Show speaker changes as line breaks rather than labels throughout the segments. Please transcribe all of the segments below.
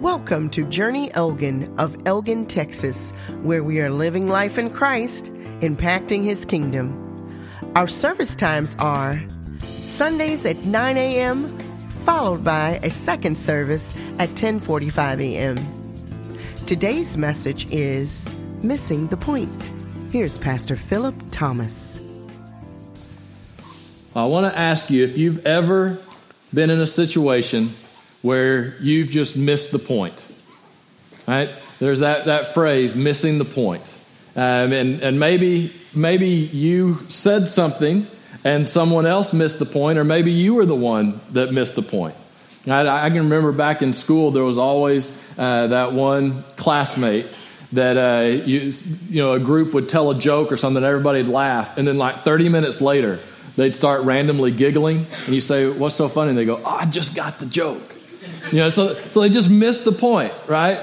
Welcome to Journey Elgin of Elgin, Texas, where we are living life in Christ, impacting His kingdom. Our service times are Sundays at 9 a.m., followed by a second service at 10:45 a.m. Today's message is Missing the Point. Here's Pastor Philip Thomas.
I want to ask you if you've ever been in a situation where you've just missed the point. Right? There's that, that phrase, missing the point. Um, and, and maybe, maybe you said something and someone else missed the point, or maybe you were the one that missed the point. I, I can remember back in school, there was always uh, that one classmate that uh, you, you know a group would tell a joke or something, everybody'd laugh, and then like 30 minutes later, they'd start randomly giggling, and you say, "What's so funny?" And they go, "Oh, I just got the joke." You know, so, so they just miss the point, right?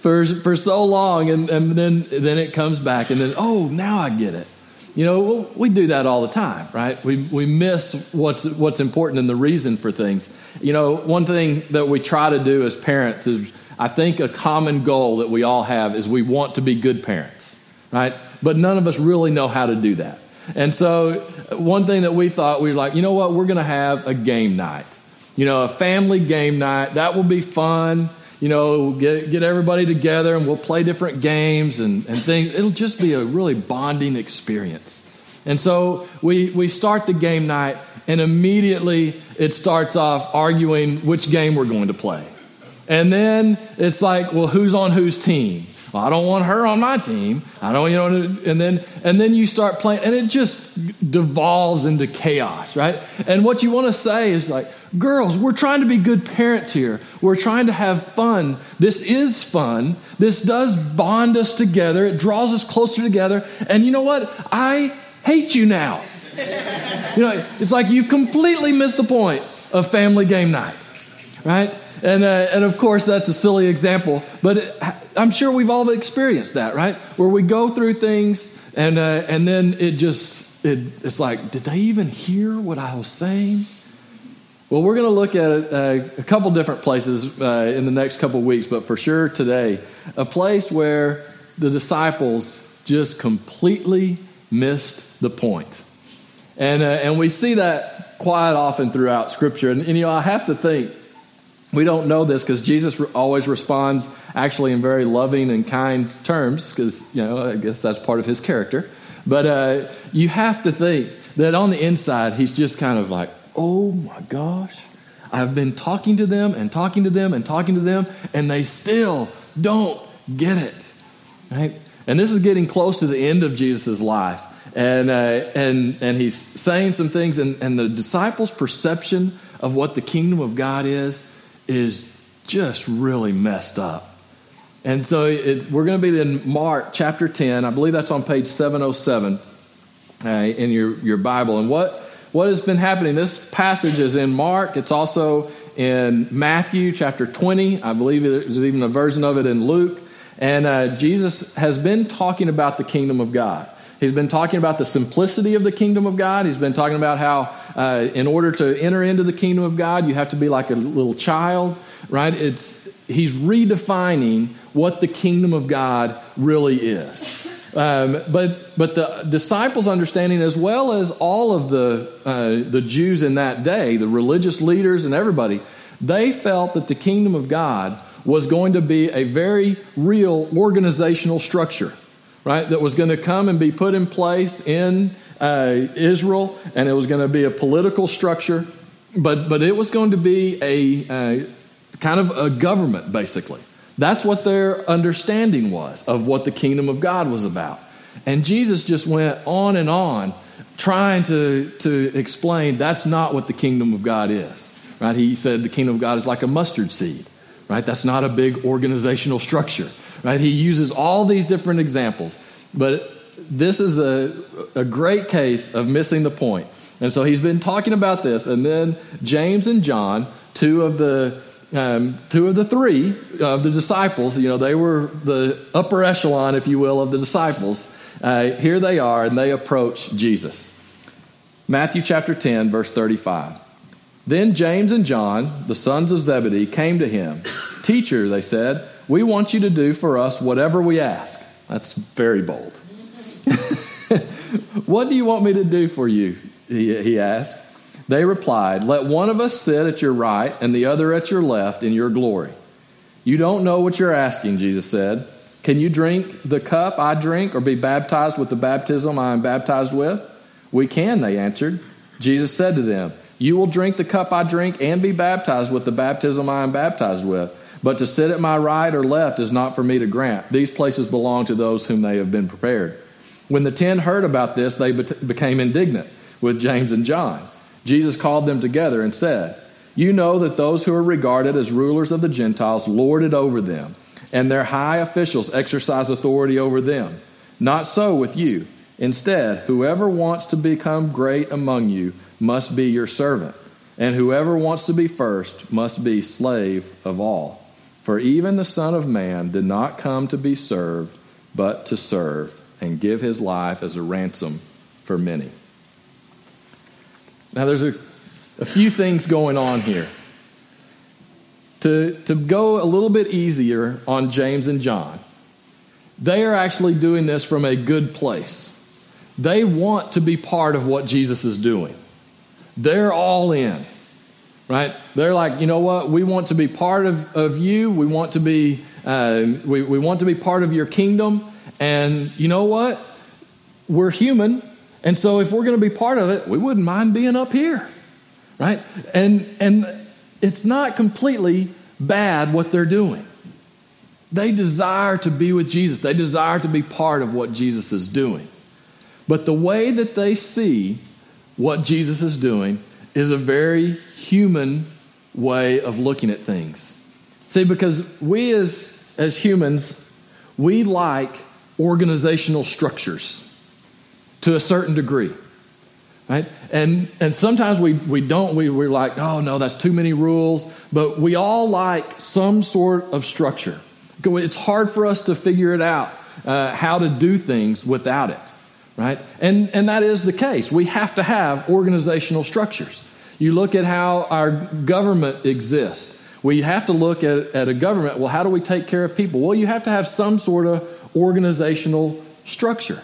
For, for so long, and, and then, then it comes back, and then, oh, now I get it. You know, we do that all the time, right? We, we miss what's, what's important and the reason for things. You know, one thing that we try to do as parents is, I think a common goal that we all have is we want to be good parents, right? But none of us really know how to do that. And so, one thing that we thought, we were like, you know what, we're going to have a game night you know, a family game night. That will be fun. You know, get, get everybody together and we'll play different games and, and things. It'll just be a really bonding experience. And so we, we start the game night, and immediately it starts off arguing which game we're going to play. And then it's like, well, who's on whose team? Well, I don't want her on my team. I don't, you know, and then and then you start playing, and it just devolves into chaos, right? And what you want to say is like, girls, we're trying to be good parents here. We're trying to have fun. This is fun. This does bond us together. It draws us closer together. And you know what? I hate you now. you know, it's like you've completely missed the point of family game night, right? And, uh, and of course, that's a silly example, but it, I'm sure we've all experienced that, right? Where we go through things and, uh, and then it just, it, it's like, did they even hear what I was saying? Well, we're going to look at uh, a couple different places uh, in the next couple weeks, but for sure today, a place where the disciples just completely missed the point. And, uh, and we see that quite often throughout Scripture. And, and you know, I have to think, we don't know this because Jesus always responds actually in very loving and kind terms because, you know, I guess that's part of his character. But uh, you have to think that on the inside, he's just kind of like, oh my gosh, I've been talking to them and talking to them and talking to them, and they still don't get it. Right? And this is getting close to the end of Jesus' life. And, uh, and, and he's saying some things, and, and the disciples' perception of what the kingdom of God is is just really messed up. And so it, we're going to be in Mark chapter 10. I believe that's on page 707 uh, in your, your Bible. And what, what has been happening? This passage is in Mark. It's also in Matthew chapter 20. I believe there's even a version of it in Luke. And uh, Jesus has been talking about the kingdom of God. He's been talking about the simplicity of the kingdom of God. He's been talking about how, uh, in order to enter into the kingdom of God, you have to be like a little child, right? It's, he's redefining what the kingdom of God really is. Um, but, but the disciples' understanding, as well as all of the, uh, the Jews in that day, the religious leaders and everybody, they felt that the kingdom of God was going to be a very real organizational structure right, that was going to come and be put in place in uh, Israel, and it was going to be a political structure, but, but it was going to be a uh, kind of a government, basically. That's what their understanding was of what the kingdom of God was about. And Jesus just went on and on trying to, to explain that's not what the kingdom of God is. Right? He said the kingdom of God is like a mustard seed. Right? That's not a big organizational structure. Right? He uses all these different examples, but this is a, a great case of missing the point. And so he's been talking about this, and then James and John, two of the um, two of the three of the disciples, you know, they were the upper echelon, if you will, of the disciples. Uh, here they are, and they approach Jesus. Matthew chapter 10, verse 35. Then James and John, the sons of Zebedee, came to him Teacher, they said, we want you to do for us whatever we ask. That's very bold. what do you want me to do for you? He, he asked. They replied, Let one of us sit at your right and the other at your left in your glory. You don't know what you're asking, Jesus said. Can you drink the cup I drink or be baptized with the baptism I am baptized with? We can, they answered. Jesus said to them, You will drink the cup I drink and be baptized with the baptism I am baptized with. But to sit at my right or left is not for me to grant. These places belong to those whom they have been prepared. When the ten heard about this, they became indignant with James and John. Jesus called them together and said, You know that those who are regarded as rulers of the Gentiles lord it over them, and their high officials exercise authority over them. Not so with you. Instead, whoever wants to become great among you must be your servant, and whoever wants to be first must be slave of all. For even the Son of Man did not come to be served, but to serve and give his life as a ransom for many. Now, there's a, a few things going on here. To, to go a little bit easier on James and John, they are actually doing this from a good place. They want to be part of what Jesus is doing, they're all in right? They're like, you know what? We want to be part of, of you. We want to be uh, we, we want to be part of your kingdom. And you know what? We're human, and so if we're going to be part of it, we wouldn't mind being up here, right? And and it's not completely bad what they're doing. They desire to be with Jesus. They desire to be part of what Jesus is doing. But the way that they see what Jesus is doing is a very human way of looking at things. See, because we as, as humans, we like organizational structures to a certain degree. Right? And, and sometimes we, we don't, we, we're like, oh no, that's too many rules. But we all like some sort of structure. It's hard for us to figure it out uh, how to do things without it. Right? And, and that is the case. We have to have organizational structures. You look at how our government exists. We have to look at, at a government. Well, how do we take care of people? Well, you have to have some sort of organizational structure.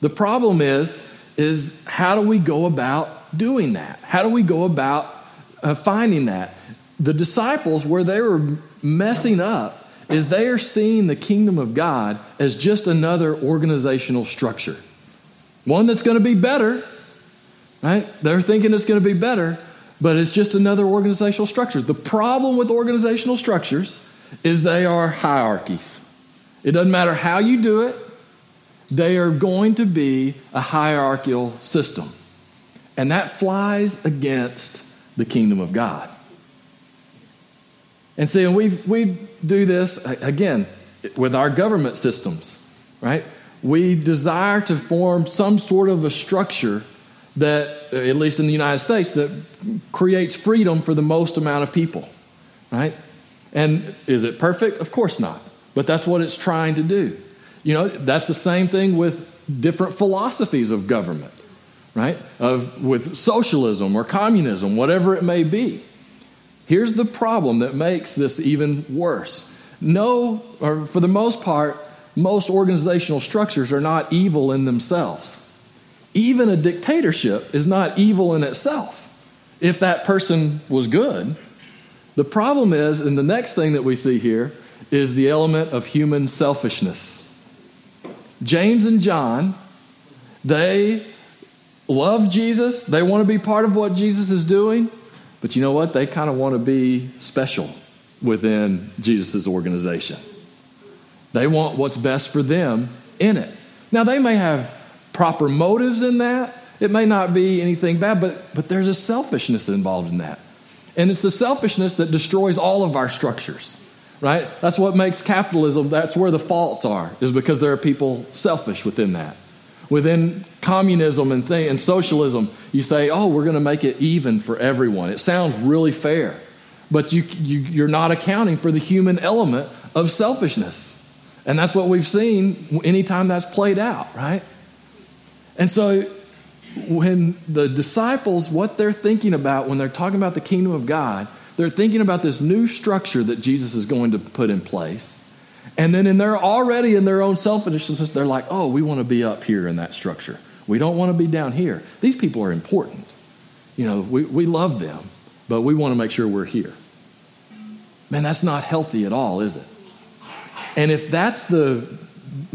The problem is, is how do we go about doing that? How do we go about uh, finding that? The disciples, where they were messing up, is they are seeing the kingdom of God as just another organizational structure. One that's going to be better, right? They're thinking it's going to be better, but it's just another organizational structure. The problem with organizational structures is they are hierarchies. It doesn't matter how you do it, they are going to be a hierarchical system. And that flies against the kingdom of God. And see, we we do this again with our government systems, right? We desire to form some sort of a structure that, at least in the United States, that creates freedom for the most amount of people, right? And is it perfect? Of course not. But that's what it's trying to do. You know, that's the same thing with different philosophies of government, right? Of with socialism or communism, whatever it may be. Here's the problem that makes this even worse. No, or for the most part, most organizational structures are not evil in themselves even a dictatorship is not evil in itself if that person was good. The problem is, and the next thing that we see here is the element of human selfishness. James and John, they love Jesus, they want to be part of what Jesus is doing, but you know what? They kind of want to be special within Jesus' organization. They want what's best for them in it. Now, they may have proper motives in that. It may not be anything bad, but, but there's a selfishness involved in that. And it's the selfishness that destroys all of our structures, right? That's what makes capitalism, that's where the faults are, is because there are people selfish within that. Within communism and, thing, and socialism, you say, oh, we're going to make it even for everyone. It sounds really fair, but you, you, you're not accounting for the human element of selfishness. And that's what we've seen anytime that's played out, right? And so when the disciples, what they're thinking about when they're talking about the kingdom of God, they're thinking about this new structure that Jesus is going to put in place. And then in their already in their own selfishness, they're like, oh, we want to be up here in that structure. We don't want to be down here. These people are important. You know, we, we love them, but we want to make sure we're here. Man, that's not healthy at all, is it? And if that's the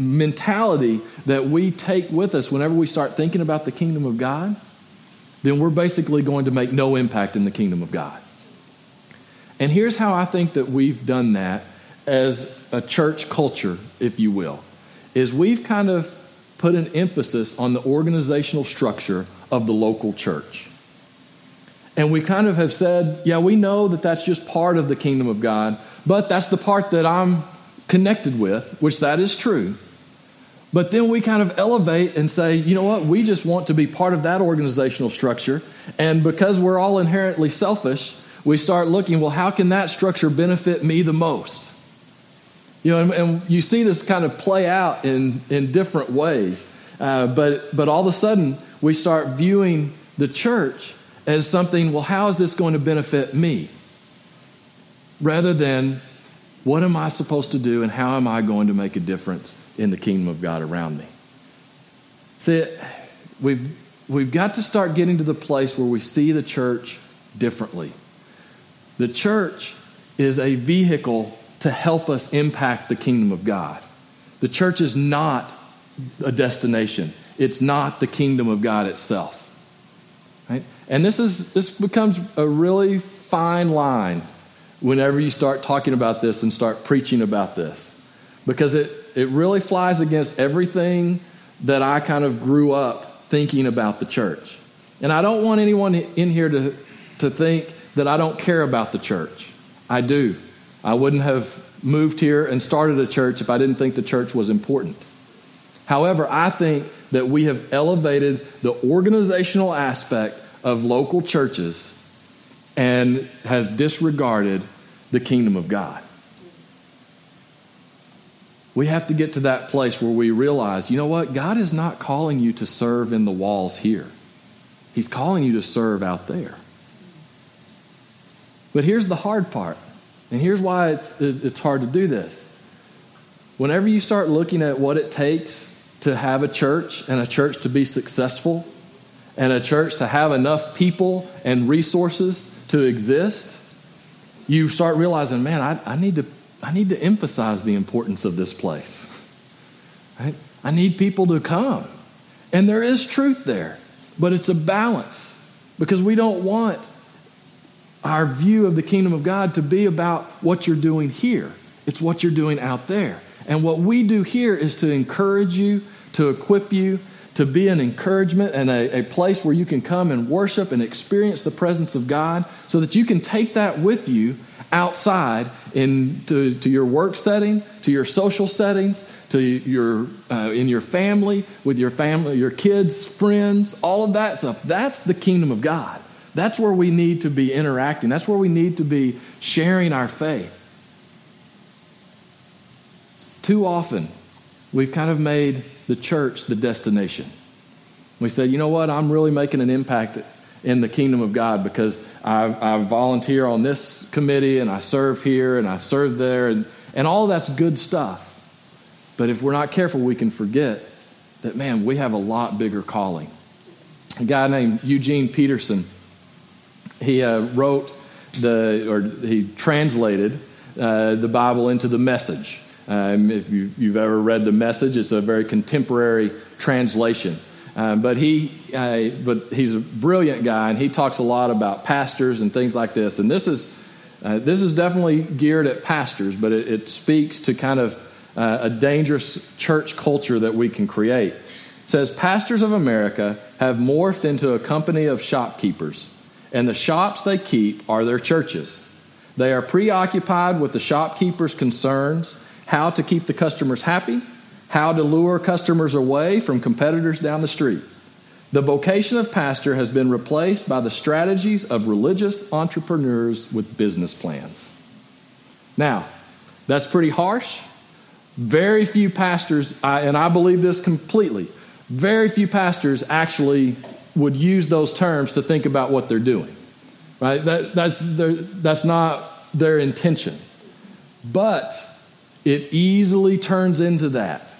mentality that we take with us whenever we start thinking about the kingdom of God, then we're basically going to make no impact in the kingdom of God. And here's how I think that we've done that as a church culture, if you will, is we've kind of put an emphasis on the organizational structure of the local church. And we kind of have said, yeah, we know that that's just part of the kingdom of God, but that's the part that I'm connected with, which that is true. But then we kind of elevate and say, you know what, we just want to be part of that organizational structure. And because we're all inherently selfish, we start looking, well, how can that structure benefit me the most? You know, and, and you see this kind of play out in, in different ways. Uh, but, but all of a sudden, we start viewing the church as something, well, how is this going to benefit me? Rather than, what am I supposed to do and how am I going to make a difference in the kingdom of God around me? See, we've, we've got to start getting to the place where we see the church differently. The church is a vehicle to help us impact the kingdom of God. The church is not a destination, it's not the kingdom of God itself. Right? And this, is, this becomes a really fine line whenever you start talking about this and start preaching about this because it, it really flies against everything that I kind of grew up thinking about the church. And I don't want anyone in here to, to think that I don't care about the church. I do. I wouldn't have moved here and started a church if I didn't think the church was important. However, I think that we have elevated the organizational aspect of local churches and have disregarded the kingdom of God. We have to get to that place where we realize, you know what? God is not calling you to serve in the walls here. He's calling you to serve out there. But here's the hard part, and here's why it's, it's hard to do this. Whenever you start looking at what it takes to have a church and a church to be successful, and a church to have enough people and resources to exist, you start realizing, man, I, I, need, to, I need to emphasize the importance of this place. Right? I need people to come. And there is truth there, but it's a balance because we don't want our view of the kingdom of God to be about what you're doing here. It's what you're doing out there. And what we do here is to encourage you, to equip you, to be an encouragement and a, a, place where you can come and worship and experience the presence of God so that you can take that with you outside into to your work setting, to your social settings, to your, uh, in your family, with your family, your kids, friends, all of that stuff. That's the kingdom of God. That's where we need to be interacting. That's where we need to be sharing our faith. Too often, we've kind of made the church the destination. We said, you know what, I'm really making an impact in the kingdom of God because I, I volunteer on this committee and I serve here and I serve there, and, and all that's good stuff. But if we're not careful, we can forget that, man, we have a lot bigger calling. A guy named Eugene Peterson, he uh, wrote the, or he translated uh, the Bible into the message. Um, if you, have ever read the message, it's a very contemporary translation. Um, but he, uh, but he's a brilliant guy, and he talks a lot about pastors and things like this. And this is, uh, this is definitely geared at pastors, but it, it speaks to kind of uh, a dangerous church culture that we can create. It says pastors of America have morphed into a company of shopkeepers, and the shops they keep are their churches. They are preoccupied with the shopkeepers' concerns how to keep the customers happy, how to lure customers away from competitors down the street. The vocation of pastor has been replaced by the strategies of religious entrepreneurs with business plans. Now, that's pretty harsh. Very few pastors, and I believe this completely, very few pastors actually would use those terms to think about what they're doing. right? That, that's, that's not their intention. But it easily turns into that.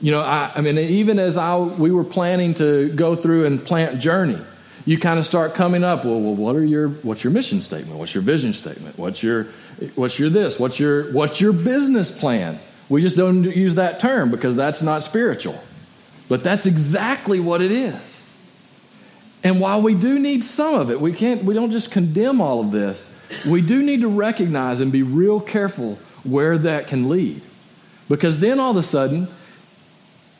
You know, I, I mean, even as I, we were planning to go through and plant Journey, you kind of start coming up. Well, well, what are your what's your mission statement? What's your vision statement? What's your what's your this? What's your what's your business plan? We just don't use that term because that's not spiritual. But that's exactly what it is. And while we do need some of it, we can't we don't just condemn all of this. We do need to recognize and be real careful where that can lead. Because then all of a sudden,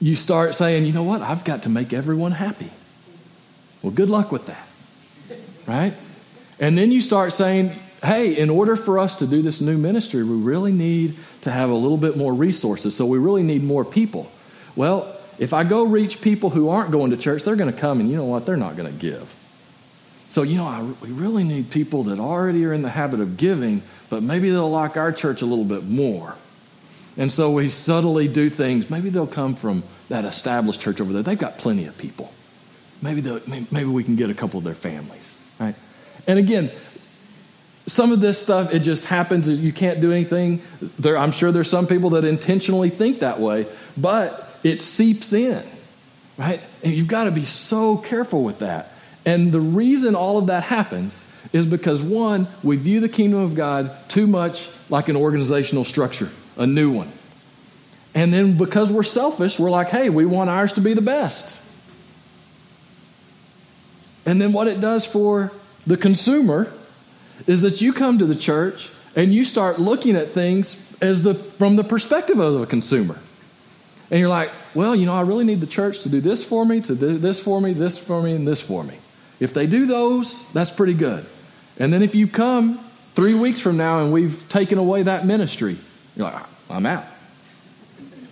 you start saying, you know what, I've got to make everyone happy. Well, good luck with that. Right? And then you start saying, hey, in order for us to do this new ministry, we really need to have a little bit more resources. So we really need more people. Well, if I go reach people who aren't going to church, they're going to come and you know what? They're not going to give. So, you know, I, we really need people that already are in the habit of giving, but maybe they'll like our church a little bit more. And so we subtly do things. Maybe they'll come from that established church over there. They've got plenty of people. Maybe, maybe we can get a couple of their families, right? And again, some of this stuff, it just happens. You can't do anything. There, I'm sure there's some people that intentionally think that way, but it seeps in, right? And you've got to be so careful with that. And the reason all of that happens is because, one, we view the kingdom of God too much like an organizational structure, a new one. And then because we're selfish, we're like, hey, we want ours to be the best. And then what it does for the consumer is that you come to the church and you start looking at things as the from the perspective of a consumer. And you're like, well, you know, I really need the church to do this for me, to do this for me, this for me, and this for me. If they do those, that's pretty good. And then if you come three weeks from now and we've taken away that ministry, you're like, I'm out.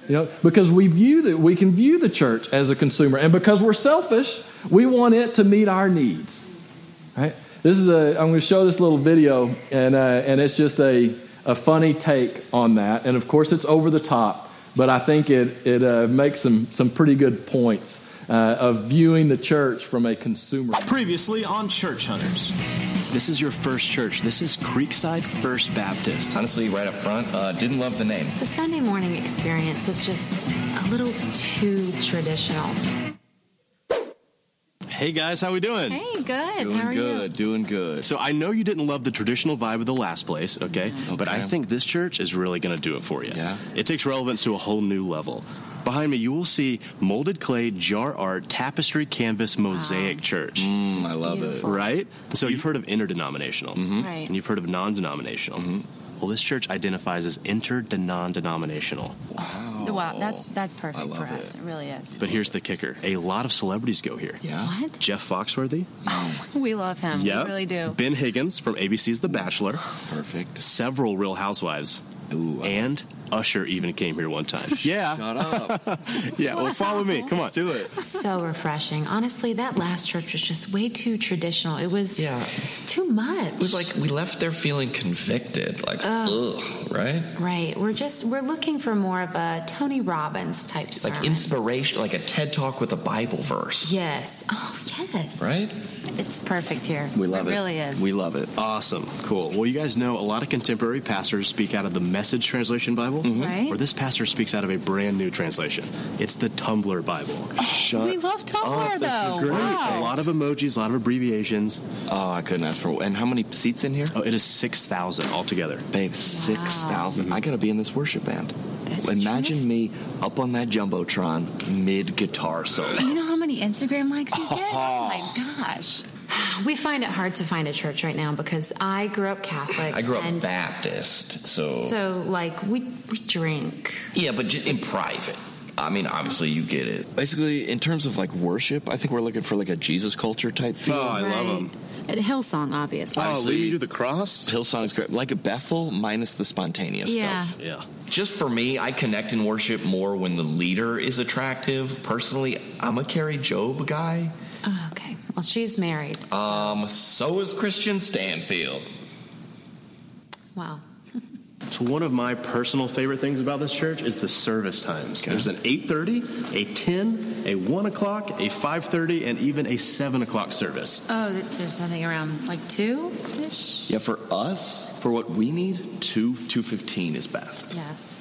You know, because we view that we can view the church as a consumer, and because we're selfish, we want it to meet our needs. Right? This is a. I'm going to show this little video, and uh, and it's just a a funny take on that, and of course it's over the top, but I think it it uh, makes some some pretty good points uh, of viewing the church from a consumer.
Previously on Church Hunters.
This is your first church. This is Creekside First Baptist.
Honestly, right up front, uh, didn't love the name.
The Sunday morning experience was just a little too traditional.
Hey guys, how we doing?
Hey, good.
Doing
how are
good,
you?
doing good.
So I know you didn't love the traditional vibe of the last place, okay? But I think this church is really going to do it for you.
Yeah?
It takes relevance to a whole new level. Behind me, you will see molded clay, jar art, tapestry, canvas, mosaic church.
Mm, I love
beautiful.
Right? So you've heard of interdenominational,
Right.
and you've heard of non-denominational. Well, this church identifies as inter-non-denominational.
it.
Wow, that's that's perfect for us.
it.
It really is.
But here's the kicker: a lot of celebrities go here.
Yeah.
What?
Jeff Foxworthy, Oh,
We love him.
yeah,
We really do.
Ben Higgins from ABC's The Bachelor,
Perfect.
several Real Housewives,
Ooh, I-
and Usher even came here one time. yeah,
Shut up.
yeah. Well, follow me. Come on, do it.
So refreshing. Honestly, that last church was just way too traditional. It was
Yeah.
too much.
It was like we left there feeling convicted, like, ugh, right?
right. We're just we're looking for more of a Tony Robbins type sermon.
Like inspiration, like a TED talk with a Bible verse,
Yes. Oh, yes.
right?
It's perfect here.
We love it.
It really is.
We love it.
Awesome, cool. Well, you guys know a lot of contemporary pastors speak out of the Message Translation Bible, mm-hmm.
Right.
or this pastor speaks out of a brand new translation. It's the Tumblr Bible.
Shut
we love Tumblr,
up. This is great.
Wow.
A lot of emojis, a lot of abbreviations.
Oh, I couldn't ask for. And how many seats in here?
Oh, it is six thousand altogether.
Babe, six thousand. I gotta be in this worship band.
That's
Imagine
true.
me up on that jumbotron mid guitar solo.
Do you know how many Instagram likes you get? Oh my gosh. We find it hard to find a church right now because I grew up Catholic.
I grew up
and
Baptist, so,
So, like, we, we drink.
yeah, but ju- in private. I mean, obviously, you get it.
Basically, in terms of like worship, I think we're looking for like a Jesus culture type feel.
Oh, I love
right?
them.
At Hillsong, obviously.
Oh, lead you to the cross?
Hillsong's great. Like a Bethel minus the spontaneous
Yeah.
stuff.
Yeah.
Just for me, I connect in worship more when the leader is attractive. Personally, I'm a Kari Jobe guy.
Oh, okay. Well, she's married.
Um, so is Kristian Stanfill.
Wow.
So one of my personal favorite things about this church is the service times. There's an 8:30, a 10, a 1 o'clock, a 5.30, and even a 7 o'clock service.
Oh, there's nothing around like two ish?
Yeah, for us, for what we need, two two fifteen is best.
Yes.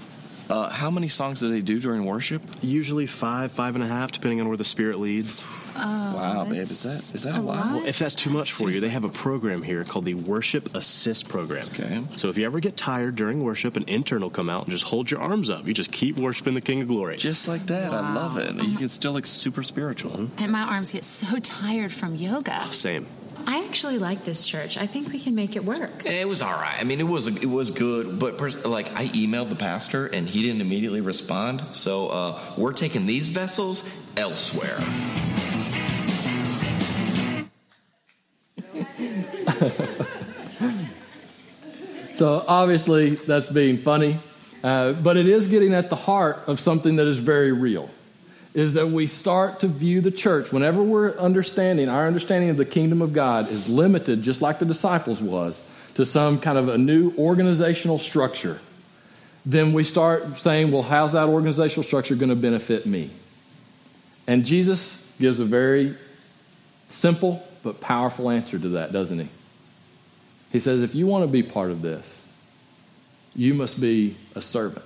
Uh, how many songs do they do during worship?
Usually five, five and a half, depending on where the Spirit leads.
wow, babe, is that is that a, lot?
Well, if that's too much for you, they have a program here called the Worship Assist Program.
Okay.
So if you ever get tired during worship, an intern will come out and just hold your arms up. You just keep worshiping the King of Glory.
Just like that, I love it. You can still look super spiritual.
And my arms get so tired from yoga.
Same.
I actually like this church. I think we can make it work.
It was all right. I mean, it was it was good, but pers- like I emailed the pastor and he didn't immediately respond. So uh, we're taking these vessels elsewhere.
So obviously that's being funny, uh, but it is getting at the heart of something that is very real. Is that we start to view the church whenever we're understanding our understanding of the kingdom of God is limited, just like the disciples was, to some kind of a new organizational structure. Then we start saying, well, how's that organizational structure going to benefit me? And Jesus gives a very simple but powerful answer to that, doesn't he? He says, if you want to be part of this, you must be a servant.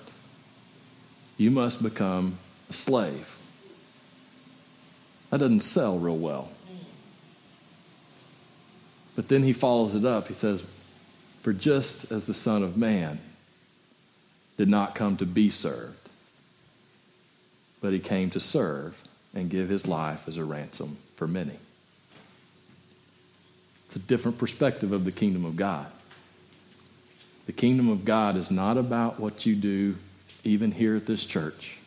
You must become a slave. That doesn't sell real well. But then he follows it up. He says, For just as the Son of Man did not come to be served, but he came to serve and give his life as a ransom for many. It's a different perspective of the kingdom of God. The kingdom of God is not about what you do, even here at this church.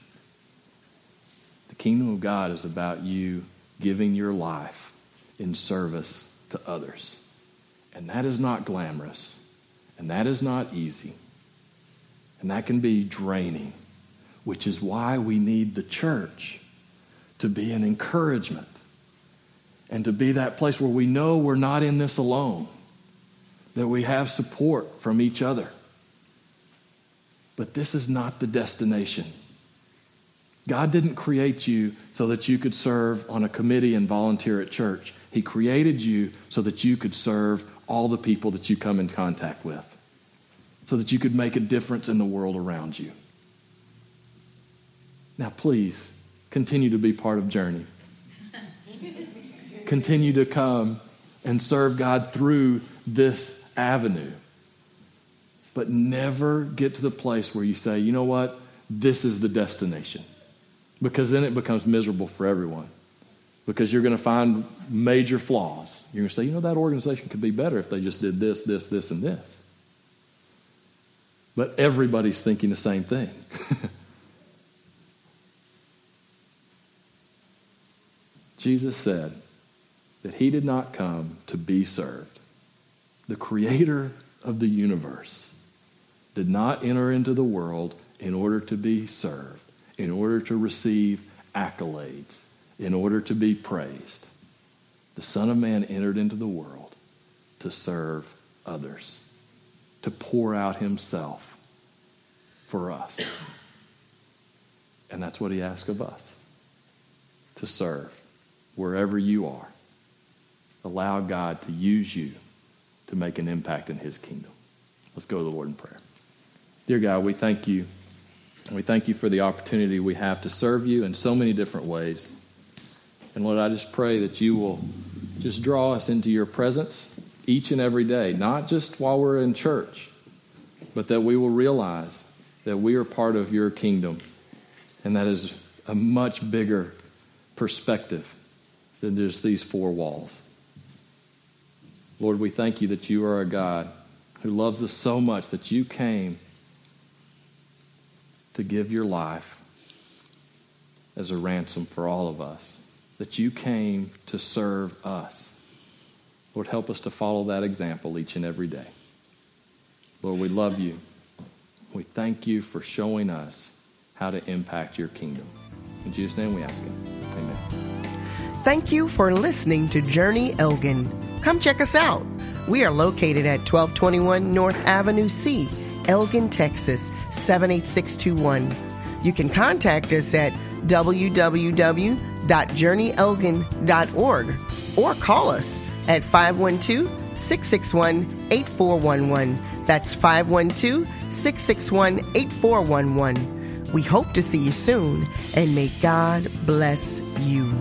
The kingdom of God is about you giving your life in service to others. And that is not glamorous. And that is not easy. And that can be draining, which is why we need the church to be an encouragement and to be that place where we know we're not in this alone, that we have support from each other. But this is not the destination. God didn't create you so that you could serve on a committee and volunteer at church. He created you so that you could serve all the people that you come in contact with, so that you could make a difference in the world around you. Now, please continue to be part of Journey. continue to come and serve God through this avenue. But never get to the place where you say, you know what? This is the destination. Because then it becomes miserable for everyone. Because you're going to find major flaws. You're going to say, you know, that organization could be better if they just did this, this, this, and this. But everybody's thinking the same thing. Jesus said that he did not come to be served. The creator of the universe did not enter into the world in order to be served, in order to receive accolades, in order to be praised. The Son of Man entered into the world to serve others, to pour out himself for us. And that's what he asks of us to serve wherever you are. Allow God to use you to make an impact in his kingdom. Let's go to the Lord in prayer. Dear God, we thank you. We thank you for the opportunity we have to serve you in so many different ways. And Lord, I just pray that you will just draw us into your presence each and every day, not just while we're in church, but that we will realize that we are part of your kingdom. And that is a much bigger perspective than just these four walls. Lord, we thank you that you are a God who loves us so much that you came to give your life as a ransom for all of us, that you came to serve us. Lord, help us to follow that example each and every day. Lord, we love you. We thank you for showing us how to impact your kingdom. In Jesus' name we ask it. Amen.
Thank you for listening to Journey Elgin. Come check us out. We are located at 1221 North Avenue C, Elgin, Texas 78621. You can contact us at www.journeyelgin.org or call us at 512 661 8411. That's 512 661 8411. We hope to see you soon and may God bless you.